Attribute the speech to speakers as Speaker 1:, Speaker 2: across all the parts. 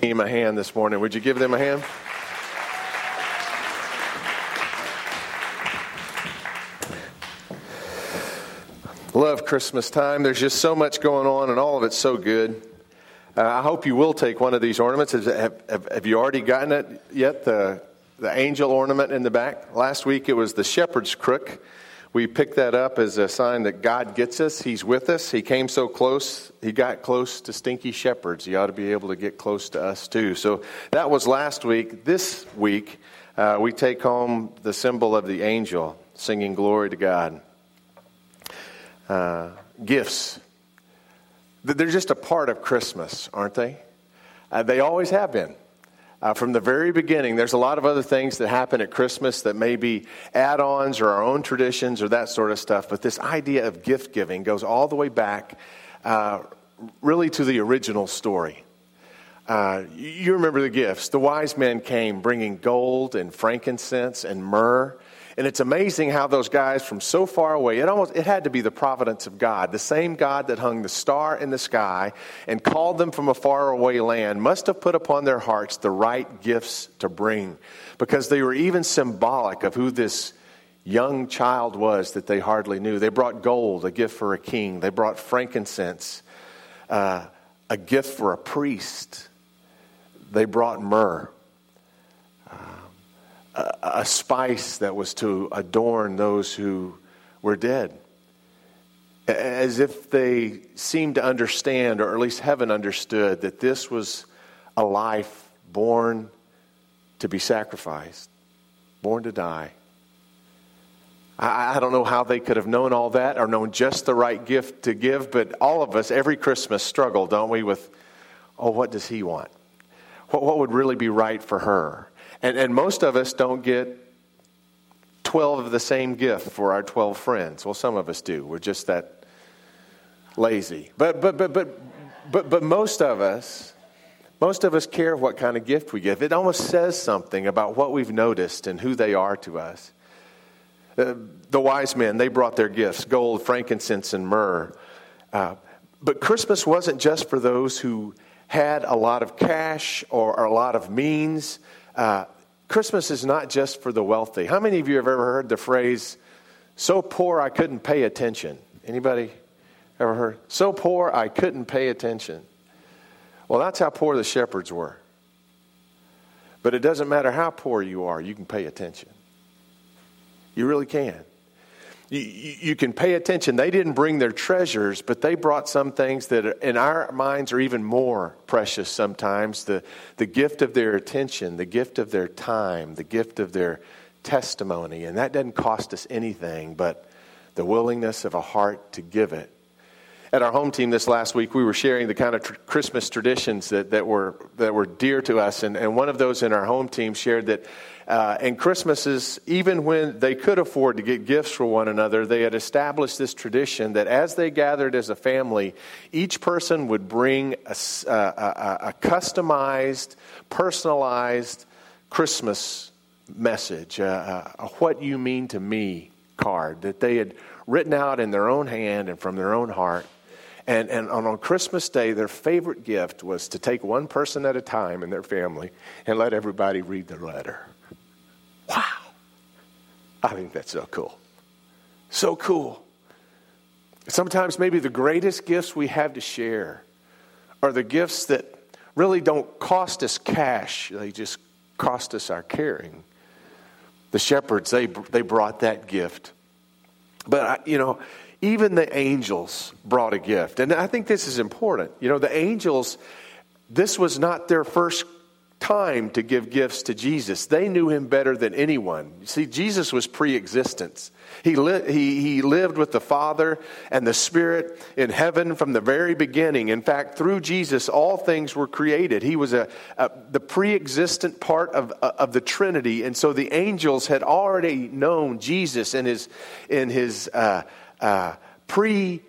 Speaker 1: team a hand this morning. Would you give them a hand? Love Christmas time. There's just so much going on, and all of it's so good. Uh, I hope you will take one of these ornaments. Have, have, have, you already gotten it yet? The, the angel ornament in the back? Last week it was the shepherd's crook. We picked that up as a sign that God gets us. He's with us. He came so close. He got close to stinky shepherds. He ought to be able to get close to us too. So that was last week. This week, uh, we take home the symbol of the angel singing glory to God. Uh, gifts. They're just a part of Christmas, aren't they? Uh, they always have been. Uh, from the very beginning, there's a lot of other things that happen at Christmas that may be add ons or our own traditions or that sort of stuff, but this idea of gift giving goes all the way back uh, really to the original story. Uh, you remember the gifts. The wise men came bringing gold and frankincense and myrrh and it's amazing how those guys from so far away, it almost it had to be the providence of God. The same God that hung the star in the sky and called them from a faraway land must have put upon their hearts the right gifts to bring because they were even symbolic of who this young child was that they hardly knew. They brought gold, a gift for a king. They brought frankincense, uh, a gift for a priest. They brought myrrh a, a spice that was to adorn those who were dead. As if they seemed to understand, or at least heaven understood, that this was a life born to be sacrificed, born to die. I, I don't know how they could have known all that or known just the right gift to give, but all of us, every Christmas, struggle, don't we, with, oh, what does he want? What, what would really be right for her? And, and most of us don't get 12 of the same gift for our 12 friends. Well, some of us do. We're just that lazy. But, but, but, but, but, but most of us, most of us care what kind of gift we give. It almost says something about what we've noticed and who they are to us. Uh, the wise men, they brought their gifts gold, frankincense, and myrrh. Uh, but Christmas wasn't just for those who had a lot of cash or, or a lot of means. Uh, Christmas is not just for the wealthy. How many of you have ever heard the phrase, so poor I couldn't pay attention? Anybody ever heard? So poor I couldn't pay attention. Well, that's how poor the shepherds were. But it doesn't matter how poor you are, you can pay attention. You really can you, you can pay attention. They didn't bring their treasures, but they brought some things that in our minds are even more precious sometimes the, the gift of their attention, the gift of their time, the gift of their testimony. And that doesn't cost us anything but the willingness of a heart to give it. At our home team this last week, we were sharing the kind of tr- Christmas traditions that, that, were, that were dear to us. And, and one of those in our home team shared that uh, Christmases, even when they could afford to get gifts for one another, they had established this tradition that as they gathered as a family, each person would bring a, a, a, a customized, personalized Christmas message, a, a what you mean to me card that they had written out in their own hand and from their own heart. And, and on Christmas Day, their favorite gift was to take one person at a time in their family and let everybody read the letter. Wow. I think that's so cool. So cool. Sometimes, maybe the greatest gifts we have to share are the gifts that really don't cost us cash, they just cost us our caring. The shepherds, they, they brought that gift. But, you know, even the angels brought a gift. And I think this is important. You know, the angels, this was not their first time to give gifts to Jesus. They knew him better than anyone. You see, Jesus was pre existence. He, li- he, he lived with the Father and the Spirit in heaven from the very beginning. In fact, through Jesus, all things were created. He was a, a the pre existent part of, of the Trinity. And so the angels had already known Jesus in his, in his uh, uh, pre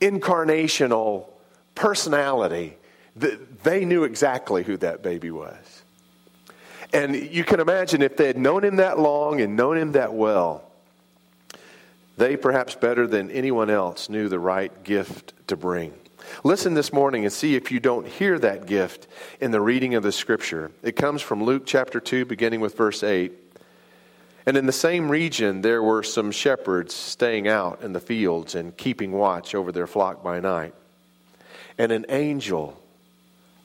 Speaker 1: incarnational personality they knew exactly who that baby was. And you can imagine if they had known him that long and known him that well, they perhaps better than anyone else knew the right gift to bring. Listen this morning and see if you don't hear that gift in the reading of the scripture. It comes from Luke chapter 2, beginning with verse 8. And in the same region, there were some shepherds staying out in the fields and keeping watch over their flock by night. And an angel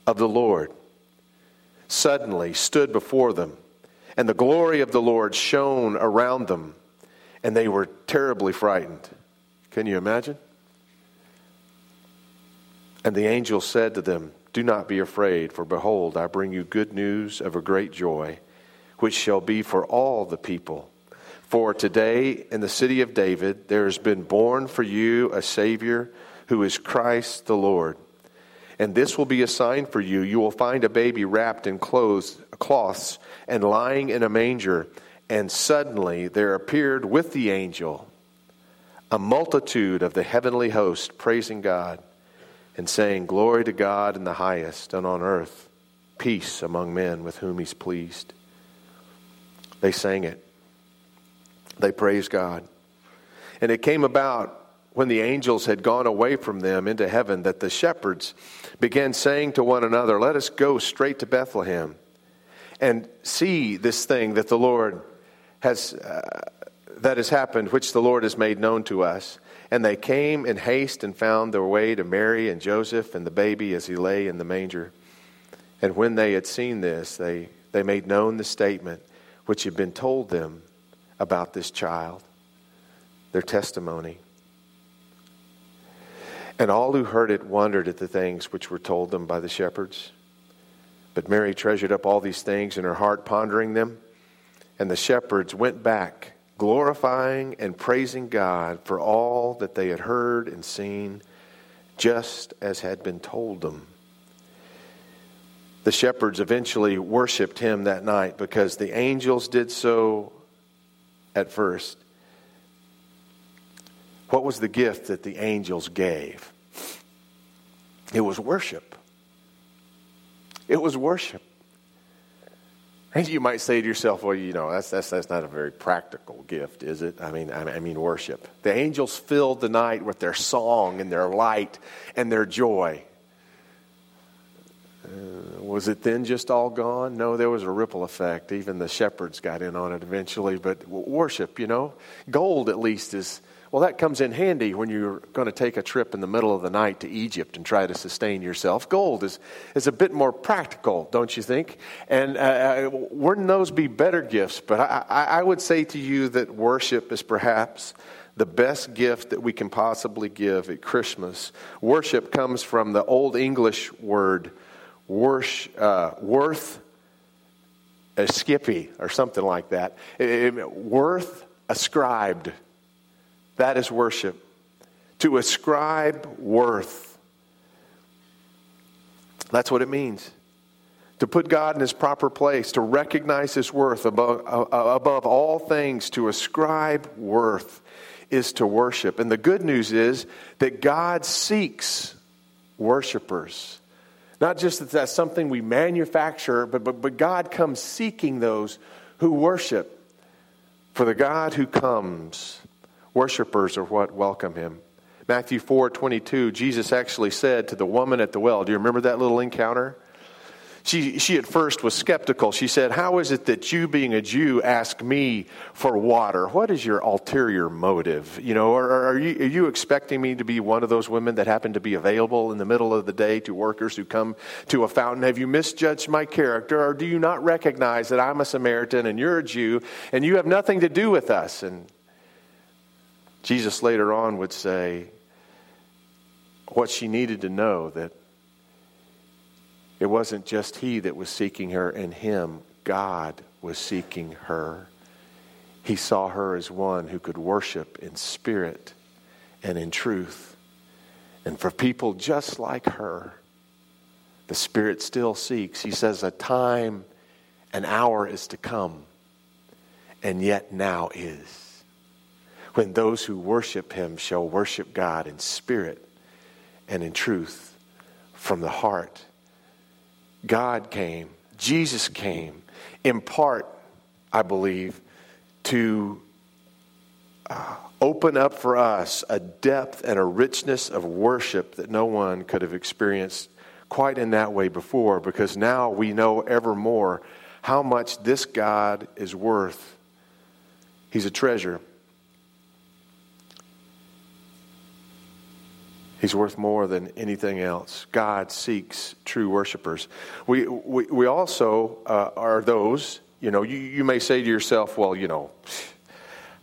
Speaker 1: of the Lord suddenly stood before them, and the glory of the Lord shone around them, and they were terribly frightened. Can you imagine? And the angel said to them, Do not be afraid, for behold, I bring you good news of a great joy, which shall be for all the people. For today in the city of David there has been born for you a Savior who is Christ the Lord. And this will be a sign for you. You will find a baby wrapped in clothes, cloths and lying in a manger. And suddenly there appeared with the angel a multitude of the heavenly host praising God and saying, Glory to God in the highest, and on earth, peace among men with whom he's pleased. They sang it. They praised God. And it came about when the angels had gone away from them into heaven that the shepherds began saying to one another, Let us go straight to Bethlehem and see this thing that the Lord has. Uh, that has happened, which the Lord has made known to us. And they came in haste and found their way to Mary and Joseph and the baby as he lay in the manger. And when they had seen this, they, they made known the statement which had been told them about this child, their testimony. And all who heard it wondered at the things which were told them by the shepherds. But Mary treasured up all these things in her heart, pondering them. And the shepherds went back glorifying and praising God for all that they had heard and seen, just as had been told them. The shepherds eventually worshiped him that night because the angels did so at first. What was the gift that the angels gave? It was worship. It was worship. And you might say to yourself, well, you know, that's, that's, that's not a very practical gift, is it? I mean, I mean, worship. The angels filled the night with their song and their light and their joy. Uh, was it then just all gone? No, there was a ripple effect. Even the shepherds got in on it eventually. But worship, you know, gold at least is well, that comes in handy when you're going to take a trip in the middle of the night to Egypt and try to sustain yourself. Gold is, is a bit more practical, don't you think? And uh, uh, wouldn't those be better gifts? But I, I would say to you that worship is perhaps the best gift that we can possibly give at Christmas. Worship comes from the Old English word worth, uh, worth a skippy or something like that. It, it, worth ascribed that is worship. To ascribe worth. That's what it means. To put God in his proper place, to recognize his worth above, uh, above all things, to ascribe worth is to worship. And the good news is that God seeks worshipers. Not just that that's something we manufacture, but, but, but God comes seeking those who worship. For the God who comes Worshippers are what welcome him. Matthew 4 22, Jesus actually said to the woman at the well, Do you remember that little encounter? She, she at first was skeptical. She said, How is it that you, being a Jew, ask me for water? What is your ulterior motive? You know, are, are, you, are you expecting me to be one of those women that happen to be available in the middle of the day to workers who come to a fountain? Have you misjudged my character? Or do you not recognize that I'm a Samaritan and you're a Jew and you have nothing to do with us? And Jesus later on would say what she needed to know that it wasn't just he that was seeking her and him, God was seeking her. He saw her as one who could worship in spirit and in truth. And for people just like her, the Spirit still seeks. He says, A time, an hour is to come, and yet now is when those who worship him shall worship God in spirit and in truth from the heart. God came, Jesus came, in part, I believe, to uh, open up for us a depth and a richness of worship that no one could have experienced quite in that way before because now we know ever more how much this God is worth. He's a treasure. He's worth more than anything else. God seeks true worshipers. We, we, we also uh, are those, you know, you, you may say to yourself, well, you know,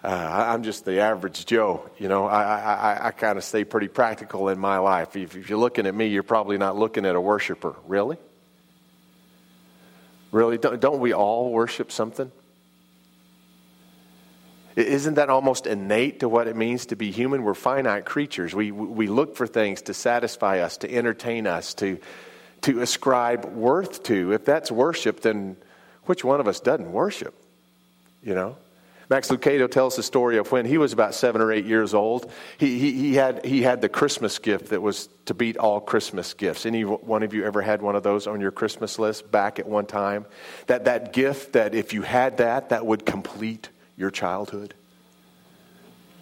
Speaker 1: uh, I'm just the average Joe. You know, I, I, I kind of stay pretty practical in my life. If, if, you're looking at me, you're probably not looking at a worshiper. Really? Really? Don't, don't we all worship something? Isn't that almost innate to what it means to be human? We're finite creatures. We, we look for things to satisfy us, to entertain us, to, to ascribe worth to. If that's worship, then which one of us doesn't worship? You know? Max Lucado tells the story of when he was about seven or eight years old. He, he, he, had, he had the Christmas gift that was to beat all Christmas gifts. Any one of you ever had one of those on your Christmas list back at one time? That, that gift that if you had that, that would complete your childhood?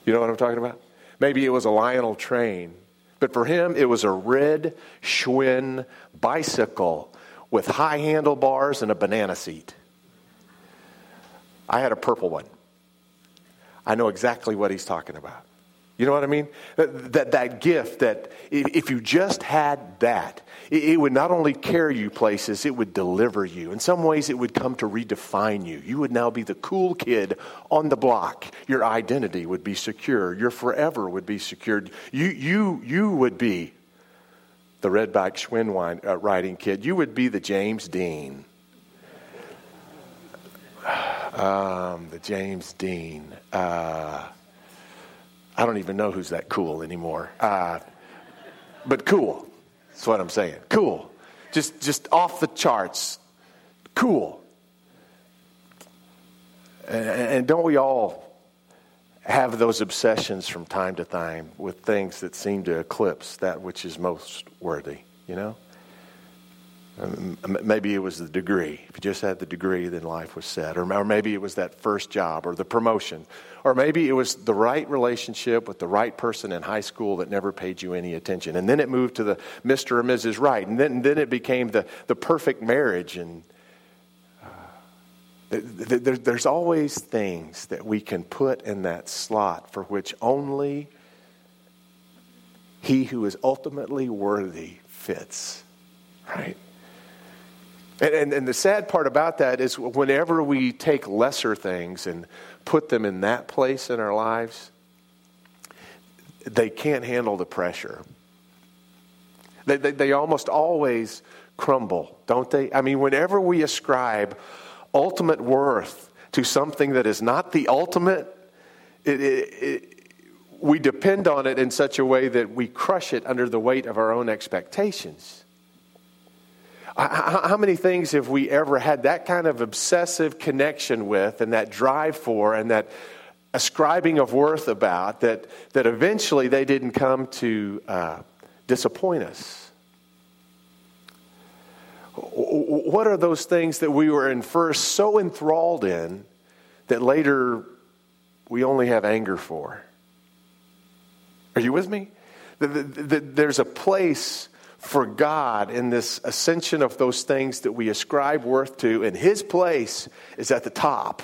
Speaker 1: You know what I'm talking about? Maybe it was a Lionel train, but for him it was a red Schwinn bicycle with high handlebars and a banana seat. I had a purple one. I know exactly what he's talking about. You know what I mean? That, that, that gift that if you just had that, it, it would not only carry you places, it would deliver you. In some ways, it would come to redefine you. You would now be the cool kid on the block. Your identity would be secure. Your forever would be secured. You, you, you would be the redback Schwinn uh, riding kid. You would be the James Dean. Um, the James Dean. Uh, I don't even know who's that cool anymore. Uh, but cool. That's what I'm saying. Cool. Just, just off the charts. Cool. And, and don't we all have those obsessions from time to time with things that seem to eclipse that which is most worthy, you know? Um, maybe it was the degree. If you just had the degree, then life was set. Or, or maybe it was that first job or the promotion. Or maybe it was the right relationship with the right person in high school that never paid you any attention. And then it moved to the Mr. or Mrs. Right. And then, and then it became the, the perfect marriage. And uh, there, there's always things that we can put in that slot for which only he who is ultimately worthy fits. Right? And, and, and, the sad part about that is whenever we take lesser things and put them in that place in our lives, they can't handle the pressure. They, they, they almost always crumble, don't they? I mean, whenever we ascribe ultimate worth to something that is not the ultimate, it, it, it, we depend on it in such a way that we crush it under the weight of our own expectations. How many things have we ever had that kind of obsessive connection with and that drive for and that ascribing of worth about that, that eventually they didn't come to uh, disappoint us? What are those things that we were in first so enthralled in that later we only have anger for? Are you with me? There's a place for God in this ascension of those things that we ascribe worth to, and His place is at the top.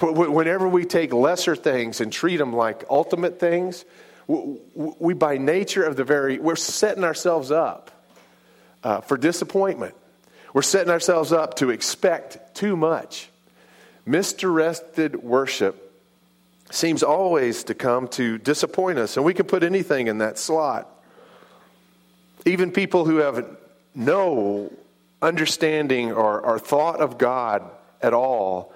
Speaker 1: Whenever we take lesser things and treat them like ultimate things, we by nature of the very, we're setting ourselves up uh, for disappointment. We're setting ourselves up to expect too much. Misdirected worship seems always to come to disappoint us, and we can put anything in that slot. Even people who have no understanding or, or thought of God at all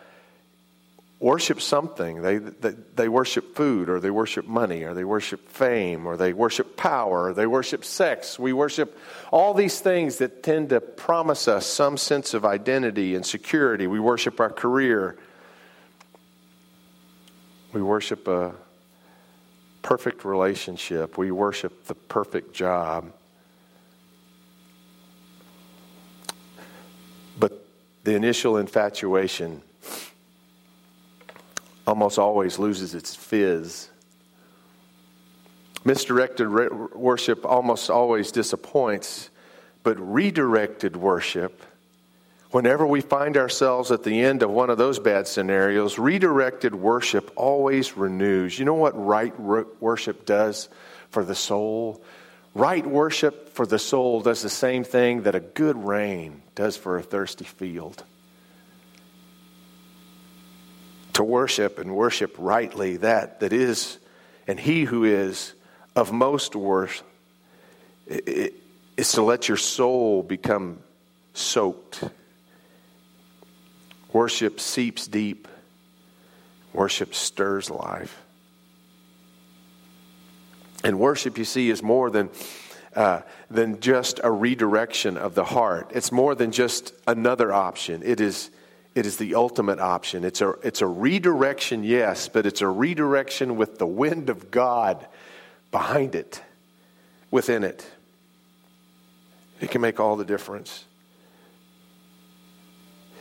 Speaker 1: worship something. They, they, they, worship food, or they worship money, or they worship fame, or they worship power, or they worship sex. We worship all these things that tend to promise us some sense of identity and security. We worship our career. We worship a perfect relationship. We worship the perfect job. The initial infatuation almost always loses its fizz. Misdirected re- worship almost always disappoints, but redirected worship, whenever we find ourselves at the end of one of those bad scenarios, redirected worship always renews. You know what right worship does for the soul? Right worship for the soul does the same thing that a good rain does for a thirsty field. To worship and worship rightly that that is and he who is of most worth is to let your soul become soaked. Worship seeps deep. Worship stirs life. And worship, you see, is more than, uh, than just a redirection of the heart. It's more than just another option. It is, it is the ultimate option. It's a, it's a redirection, yes, but it's a redirection with the wind of God behind it, within it. It can make all the difference.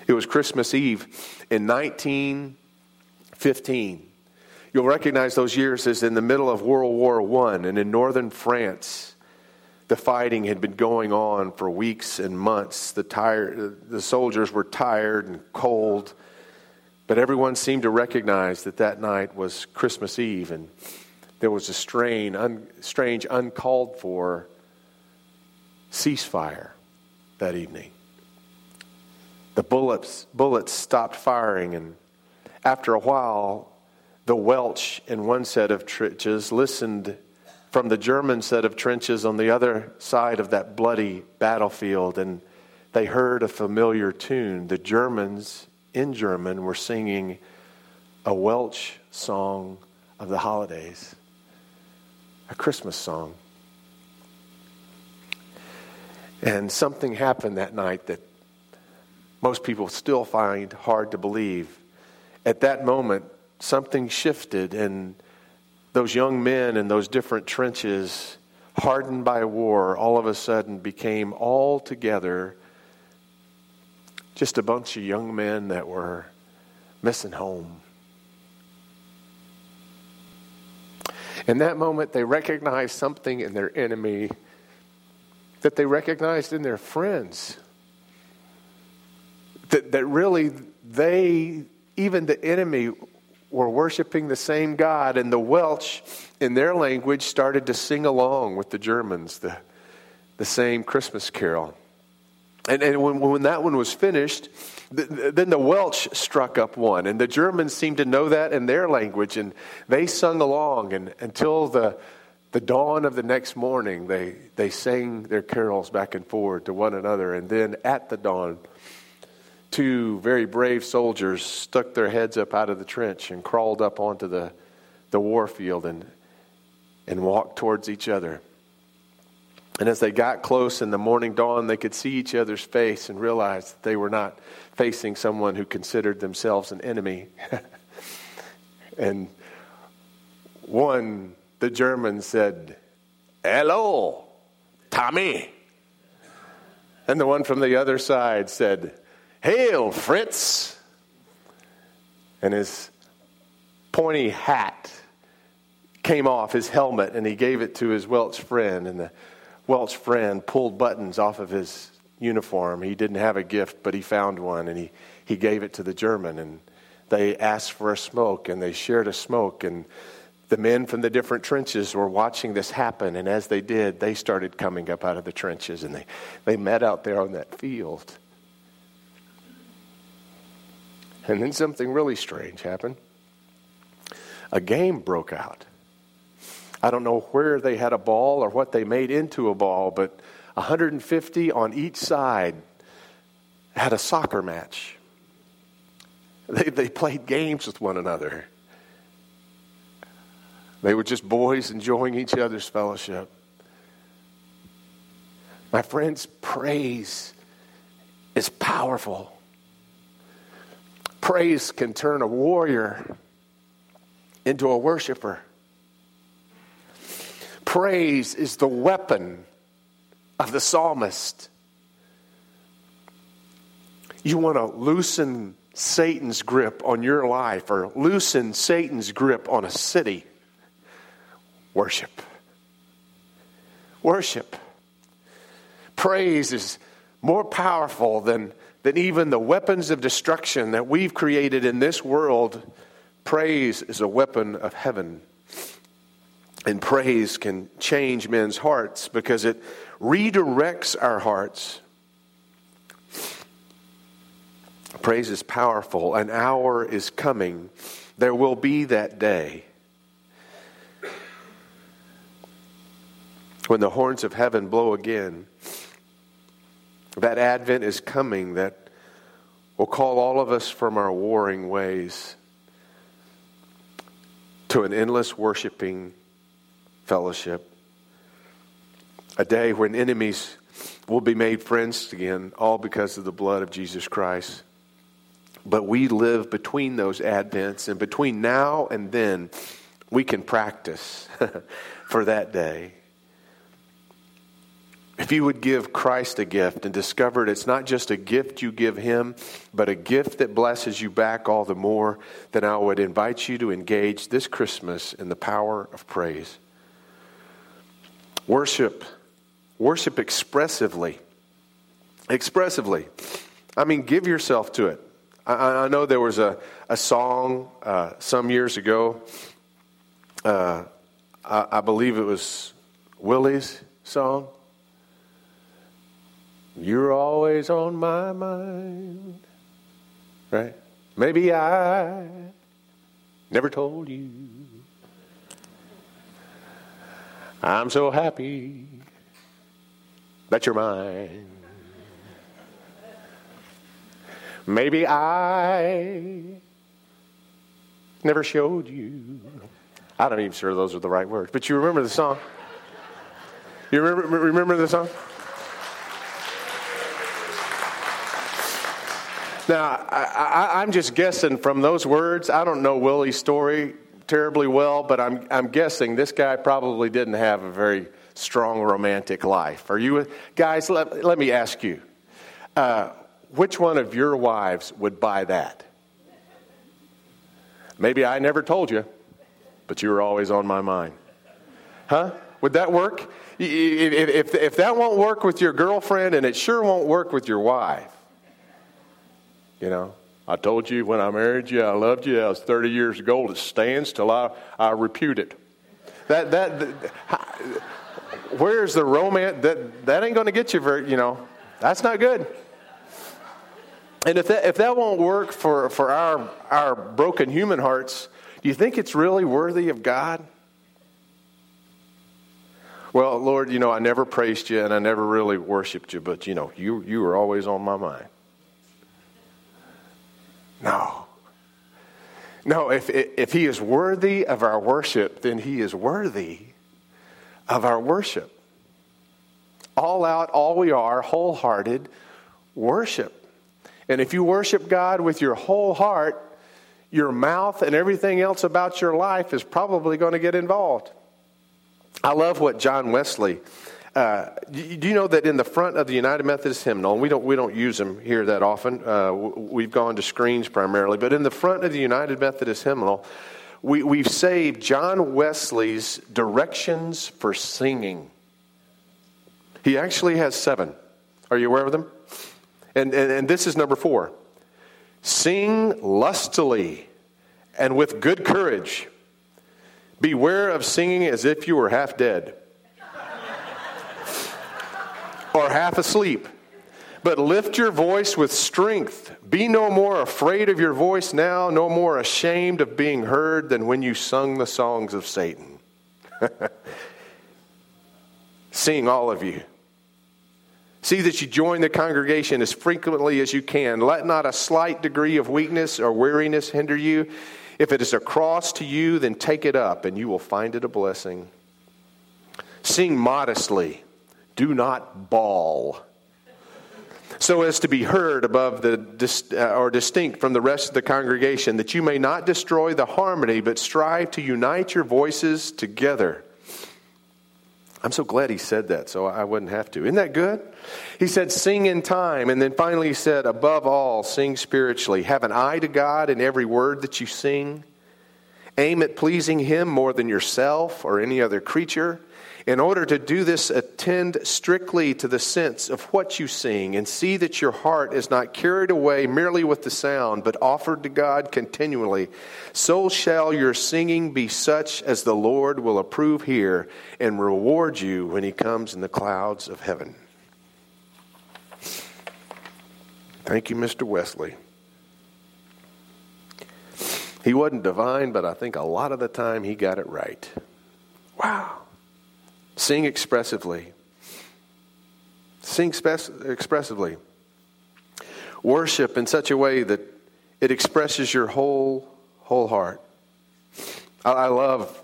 Speaker 1: It was Christmas Eve in 1915 You'll recognize those years as in the middle of World War I and in northern France. The fighting had been going on for weeks and months. The, tired, the soldiers were tired and cold, but everyone seemed to recognize that that night was Christmas Eve, and there was a strain, un, strange, uncalled for ceasefire that evening. The bullets, bullets stopped firing, and after a while, the Welsh in one set of trenches listened from the German set of trenches on the other side of that bloody battlefield, and they heard a familiar tune. The Germans in German were singing a Welsh song of the holidays, a Christmas song. And something happened that night that most people still find hard to believe. At that moment, something shifted, and those young men in those different trenches, hardened by war, all of a sudden became all together just a bunch of young men that were missing home. In that moment, they recognized something in their enemy that they recognized in their friends. That, that really they, even the enemy, were worshiping the same God, and the Welsh, in their language, started to sing along with the Germans the, the same Christmas carol. And, and when, when that one was finished, the, then the Welsh struck up one, and the Germans seemed to know that in their language, and they sung along, and until the, the dawn of the next morning, they, they sang their carols back and forward to one another, and then at the dawn, two very brave soldiers stuck their heads up out of the trench and crawled up onto the, the war field and, and walked towards each other. And as they got close in the morning dawn, they could see each other's face and realize that they were not facing someone who considered themselves an enemy. and one, the German, said, Hello, Tommy. And the one from the other side said, Hail, Fritz! And his pointy hat came off his helmet and he gave it to his Welsh friend. And the Welsh friend pulled buttons off of his uniform. He didn't have a gift, but he found one and he, he gave it to the German. And they asked for a smoke and they shared a smoke. And the men from the different trenches were watching this happen. And as they did, they started coming up out of the trenches and they, they met out there on that field. And then something really strange happened. A game broke out. I don't know where they had a ball or what they made into a ball, but 150 on each side had a soccer match. They, they played games with one another. They were just boys enjoying each other's fellowship. My friends, praise is powerful. Praise can turn a warrior into a worshiper. Praise is the weapon of the psalmist. You want to loosen Satan's grip on your life or loosen Satan's grip on a city, worship. Worship. Praise is more powerful than, than even the weapons of destruction that we've created in this world. Praise is a weapon of heaven. And praise can change men's hearts because it redirects our hearts. Praise is powerful. An hour is coming. There will be that day when the horns of heaven blow again. That advent is coming that will call all of us from our warring ways to an endless worshiping fellowship. A day when enemies will be made friends again, all because of the blood of Jesus Christ. But we live between those advents, and between now and then, we can practice for that day. If you would give Christ a gift and discover it's not just a gift you give Him, but a gift that blesses you back all the more, then I would invite you to engage this Christmas in the power of praise. Worship. Worship expressively. Expressively. I mean, give yourself to it. I, I know there was a, a song uh, some years ago. Uh, I, I believe it was Willie's song. You're always on my mind. Right? Maybe I never told you. I'm so happy that you're mine. Maybe I never showed you. I don't even sure those are the right words, but you remember the song. You remember, remember the song? Now, I, am just guessing from those words. I don't know Willie's story terribly well, but I'm, I'm guessing this guy probably didn't have a very strong romantic life. Are you, guys? Let, let me ask you. Uh, which one of your wives would buy that? Maybe I never told you, but you were always on my mind. Huh? Would that work? If, if, if that won't work with your girlfriend, and it sure won't work with your wife, you know, I told you when I married you, I loved you. I was 30 years old. It stands till I, I repute it. That, that, that where's the romance? That, that ain't going to get you very, you know, that's not good. And if that, if that won't work for, for our, our broken human hearts, do you think it's really worthy of God? Well, Lord, you know, I never praised you and I never really worshiped you, but, you know, you, you were always on my mind. No. No, if, if he is worthy of our worship, then he is worthy of our worship. All out, all we are, wholehearted worship. And if you worship God with your whole heart, your mouth and everything else about your life is probably going to get involved. I love what John Wesley. Uh, do you know that in the front of the United Methodist hymnal, and we don't we don't use them here that often. Uh, we've gone to screens primarily, but in the front of the United Methodist hymnal, we, we've saved John Wesley's directions for singing. He actually has seven. Are you aware of them? And, and, and this is number four sing lustily and with good courage. Beware of singing as if you were half dead or half asleep. But lift your voice with strength. Be no more afraid of your voice now, no more ashamed of being heard than when you sung the songs of Satan. Sing, all of you. See that you join the congregation as frequently as you can. Let not a slight degree of weakness or weariness hinder you. If it is a cross to you, then take it up, and you will find it a blessing. Sing modestly, do not bawl, so as to be heard above the uh, or distinct from the rest of the congregation, that you may not destroy the harmony, but strive to unite your voices together I'm so glad he said that so I wouldn't have to. Isn't that good? He said, sing in time. And then finally he said, above all, sing spiritually. Have an eye to God in every word that you sing. Aim at pleasing him more than yourself or any other creature. In order to do this, attend strictly to the sense of what you sing and see that your heart is not carried away merely with the sound, but offered to God continually. So shall your singing be such as the Lord will approve here and reward you when he comes in the clouds of heaven. Thank you, Mr. Wesley. He wasn't divine, but I think a lot of the time he got it right. Wow. Sing expressively. Sing expressively. Worship in such a way that it expresses your whole whole heart. I, I love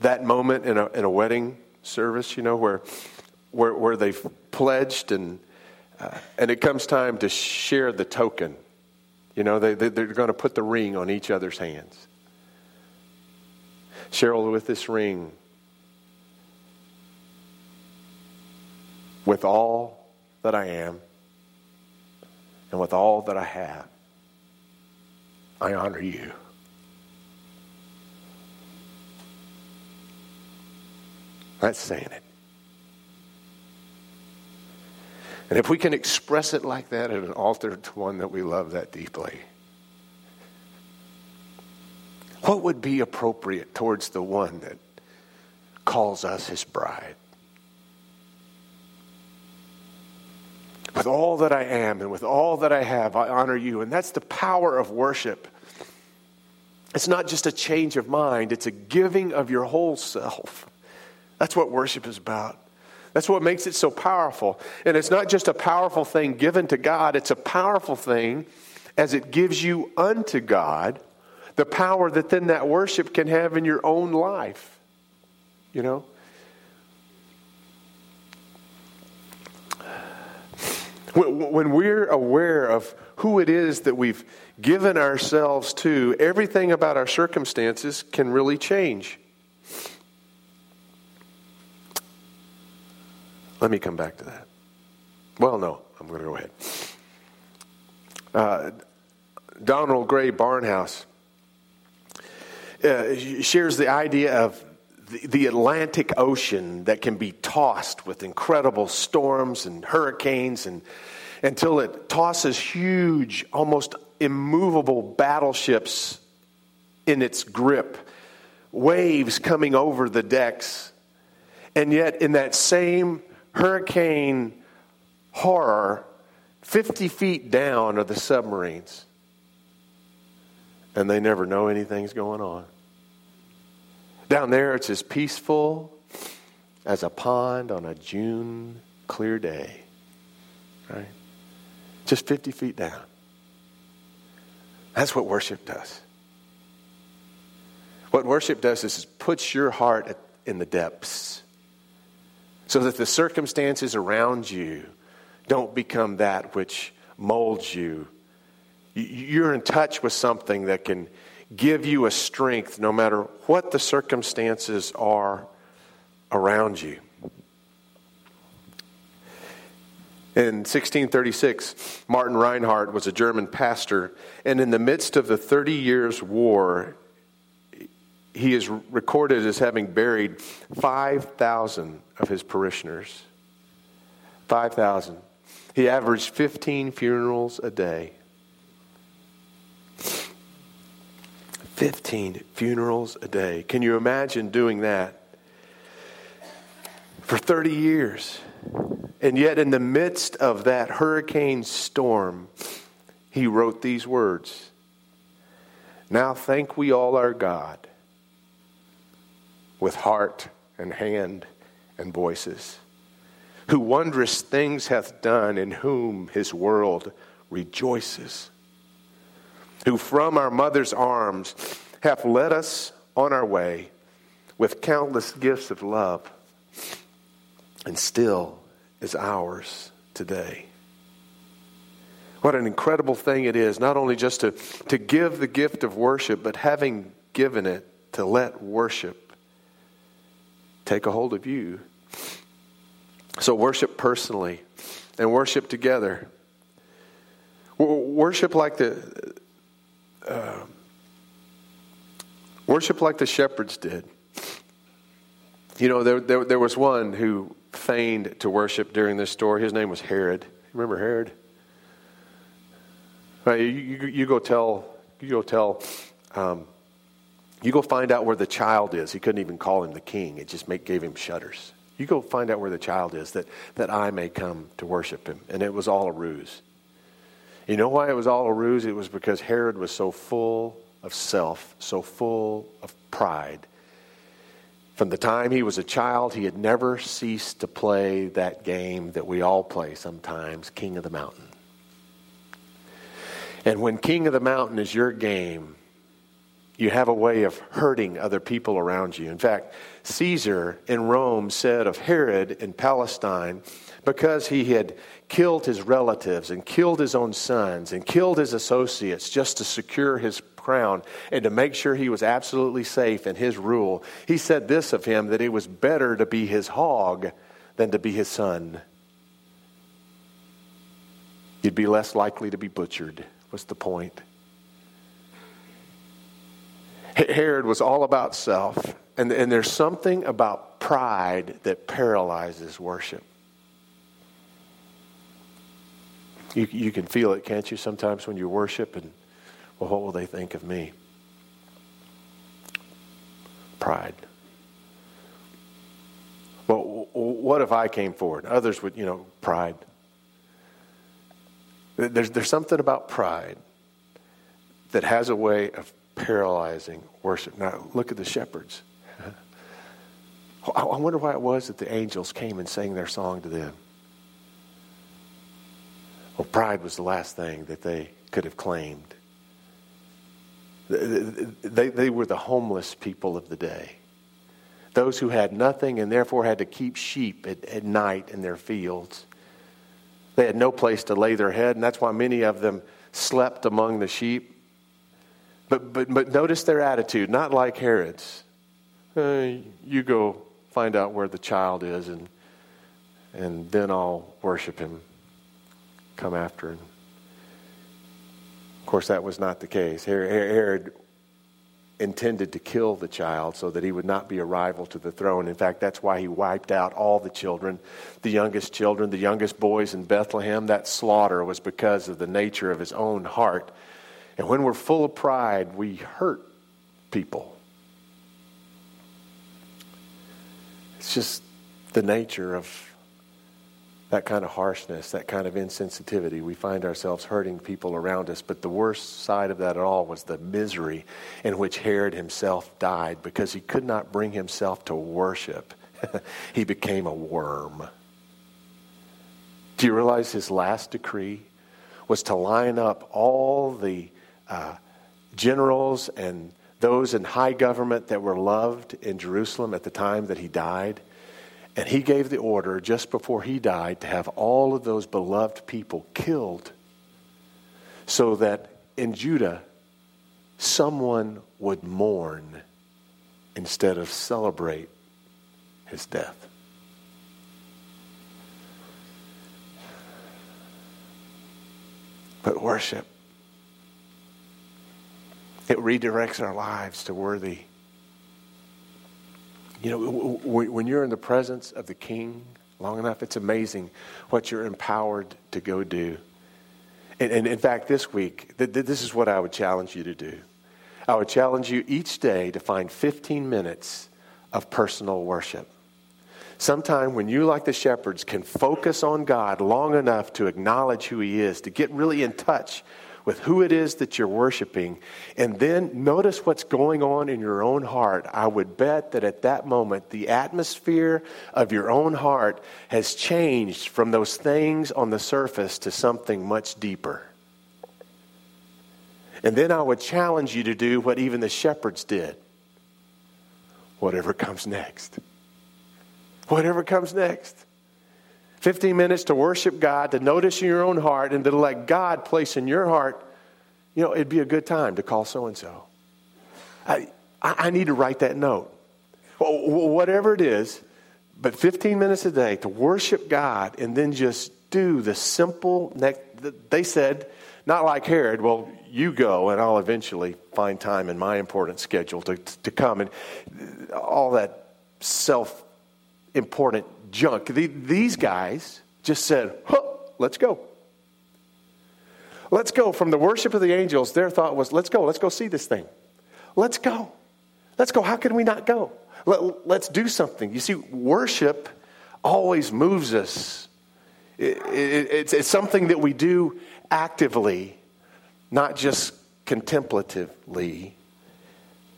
Speaker 1: that moment in a in a wedding service, you know, where where where they've pledged and uh, and it comes time to share the token. You know, they, they, they're going to put the ring on each other's hands. Cheryl, with this ring, with all that I am and with all that I have, I honor you. That's saying it. And if we can express it like that at an altar to one that we love that deeply, what would be appropriate towards the one that calls us his bride? With all that I am and with all that I have, I honor you. And that's the power of worship. It's not just a change of mind, it's a giving of your whole self. That's what worship is about. That's what makes it so powerful. And it's not just a powerful thing given to God, it's a powerful thing as it gives you unto God the power that then that worship can have in your own life. You know? When we're aware of who it is that we've given ourselves to, everything about our circumstances can really change. Let me come back to that. Well, no, I'm going to go ahead. Uh, Donald Grey Barnhouse uh, shares the idea of the, Atlantic Ocean that can be tossed with incredible storms and hurricanes and until it tosses huge, almost immovable battleships in its grip, waves coming over the decks. And yet, in that same hurricane horror, 50 feet down are the submarines. And they never know anything's going on. Down there, it's as peaceful as a pond on a June clear day. Right? Just 50 feet down. That's what worship does. What worship does is it puts your heart in the depths so that the circumstances around you don't become that which molds you. You're in touch with something that can give you a strength no matter what the circumstances are around you. In 1636, Martin Reinhardt was a German pastor, and in the midst of the Thirty Years' War, he is recorded as having buried 5,000 of his parishioners. 5,000. He averaged 15 funerals a day. 15 funerals a day. Can you imagine doing that for 30 years? And yet, in the midst of that hurricane storm, he wrote these words Now thank we all our God with heart and hand and voices, who wondrous things hath done, in whom his world rejoices who from our mother's arms hath led us on our way with countless gifts of love, and still is ours today. What an incredible thing it is, not only just to, to give the gift of worship, but having given it, to let worship take a hold of you. So worship personally and worship together. Worship like the uh, worship like the shepherds did. You know, there, there, there was one who feigned to worship during this story. His name was Herod. Remember Herod? Right, you, you, you go tell you go tell um, you go find out where the child is. He couldn't even call him the king. It just make, gave him shudders. You go find out where the child is that, that I may come to worship him. And it was all a ruse. You know why it was all a ruse? It was because Herod was so full of self, so full of pride. From the time he was a child, he had never ceased to play that game that we all play sometimes King of the Mountain. And when King of the Mountain is your game, you have a way of hurting other people around you. In fact, Caesar in Rome said of Herod in Palestine, because he had killed his relatives and killed his own sons and killed his associates just to secure his crown and to make sure he was absolutely safe in his rule, he said this of him that it was better to be his hog than to be his son. You'd be less likely to be butchered, was the point. Herod was all about self. And, and there's something about pride that paralyzes worship. You, you can feel it, can't you, sometimes when you worship and, well, what will they think of me? Pride. Well, what if I came forward? Others would, you know, pride. There's, there's something about pride that has a way of paralyzing worship. Now, look at the shepherds. I wonder why it was that the angels came and sang their song to them. Well, pride was the last thing that they could have claimed. They, they were the homeless people of the day. Those who had nothing and therefore had to keep sheep at, at night in their fields. They had no place to lay their head, and that's why many of them slept among the sheep. But, but, but notice their attitude, not like Herod's. You go find out where the child is, and, and then I'll worship him, come after him. Of course, that was not the case. Herod intended to kill the child so that he would not be a rival to the throne. In fact, that's why he wiped out all the children, the youngest children, the youngest boys in Bethlehem. That slaughter was because of the nature of his own heart. And when we're full of pride, we hurt people. It's just the nature of that kind of harshness, that kind of insensitivity. We find ourselves hurting people around us. But the worst side of that at all was the misery in which Herod himself died because he could not bring himself to worship. he became a worm. Do you realize his last decree was to line up all the uh, generals and those in high government that were loved in Jerusalem at the time that he died. And he gave the order just before he died to have all of those beloved people killed so that in Judah, someone would mourn instead of celebrate his death. But worship it redirects our lives to worthy. You know, when you're in the presence of the King long enough, it's amazing what you're empowered to go do. And, in fact, this week, this is what I would challenge you to do. I would challenge you each day to find 15 minutes of personal worship. Sometime when you, like the shepherds, can focus on God long enough to acknowledge who He is, to get really in touch with who it is that you're worshiping, and then notice what's going on in your own heart, I would bet that at that moment, the atmosphere of your own heart has changed from those things on the surface to something much deeper. And then I would challenge you to do what even the shepherds did whatever comes next. Whatever comes next. 15 minutes to worship God, to notice in your own heart, and to let God place in your heart, you know, it'd be a good time to call so and so. I, I need to write that note. whatever it is, but 15 minutes a day to worship God and then just do the simple, they said, not like Herod, well, you go and I'll eventually find time in my important schedule to, to come. And all that self important junk. These guys just said, huh, let's go. Let's go. From the worship of the angels, their thought was, let's go, let's go see this thing. Let's go. Let's go. How can we not go? Let, us do something. You see, worship always moves us. It, it, it's, it's something that we do actively, not just contemplatively,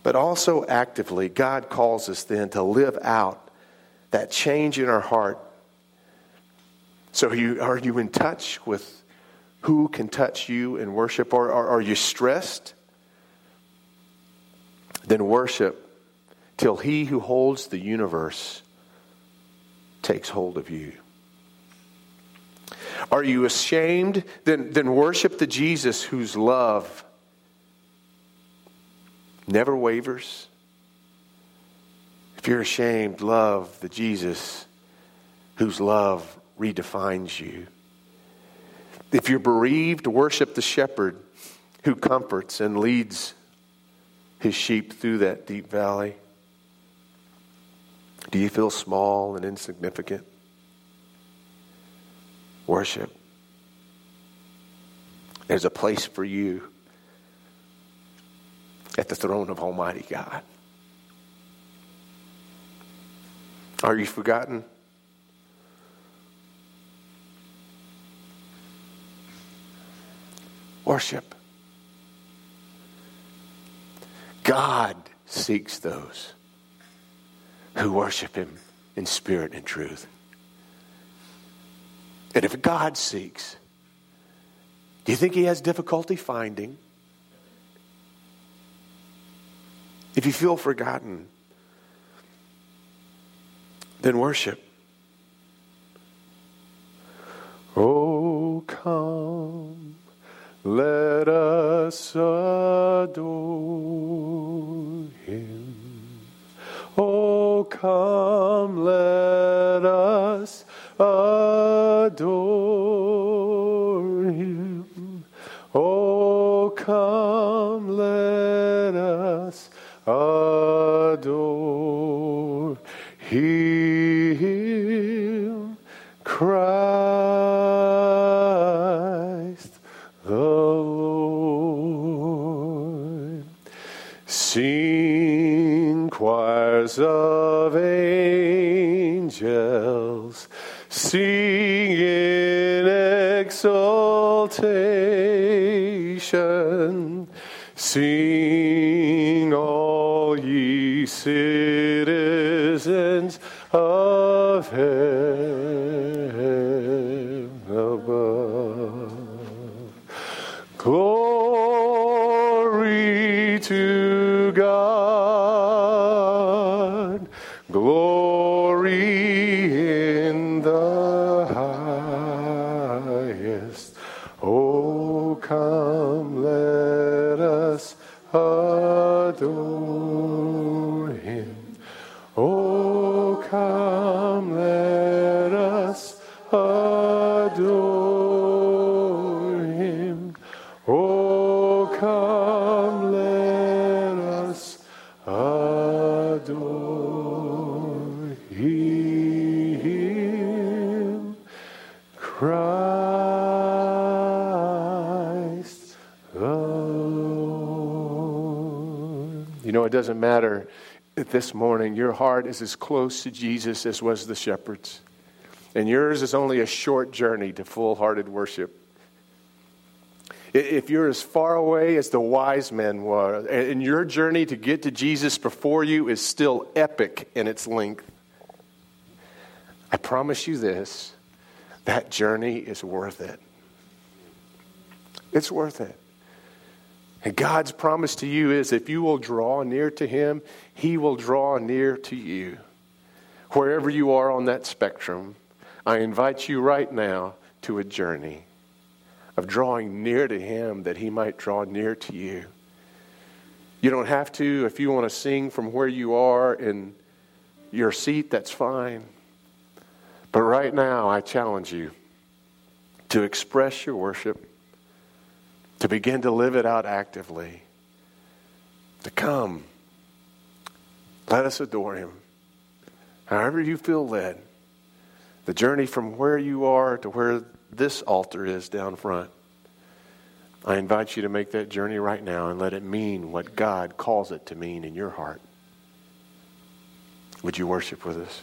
Speaker 1: but also actively. God calls us then to live out that change in our heart. So, are you, are you in touch with who can touch you in worship? Or, or are you stressed? Then worship till he who holds the universe takes hold of you. Are you ashamed? Then, then worship the Jesus whose love never wavers. If you're ashamed, love the Jesus whose love redefines you. If you're bereaved, worship the shepherd who comforts and leads his sheep through that deep valley. Do you feel small and insignificant? Worship. There's a place for you at the throne of Almighty God. Are you forgotten? Worship. God seeks those who worship Him in spirit and truth. And if God seeks, do you think He has difficulty finding? If you feel forgotten, then worship. Angels Sing in exaltation. Sing all ye citizens it doesn't matter this morning your heart is as close to Jesus as was the shepherd's, and yours is only a short journey to full hearted worship. If you're as far away as the wise men were, and your journey to get to Jesus before you is still epic in its length, I promise you this that journey is worth it. It's worth it. And God's promise to you is if you will draw near to Him, He will draw near to you. Wherever you are on that spectrum, I invite you right now to a journey of drawing near to Him that He might draw near to you. You don't have to, if you want to sing from where you are in your seat, that's fine. But right now, I challenge you to express your worship, to begin to live it out actively, to come. Let us adore him. However, you feel led. The journey from where you are to where this altar is down front. I invite you to make that journey right now and let it mean what God calls it to mean in your heart. Would you worship with us?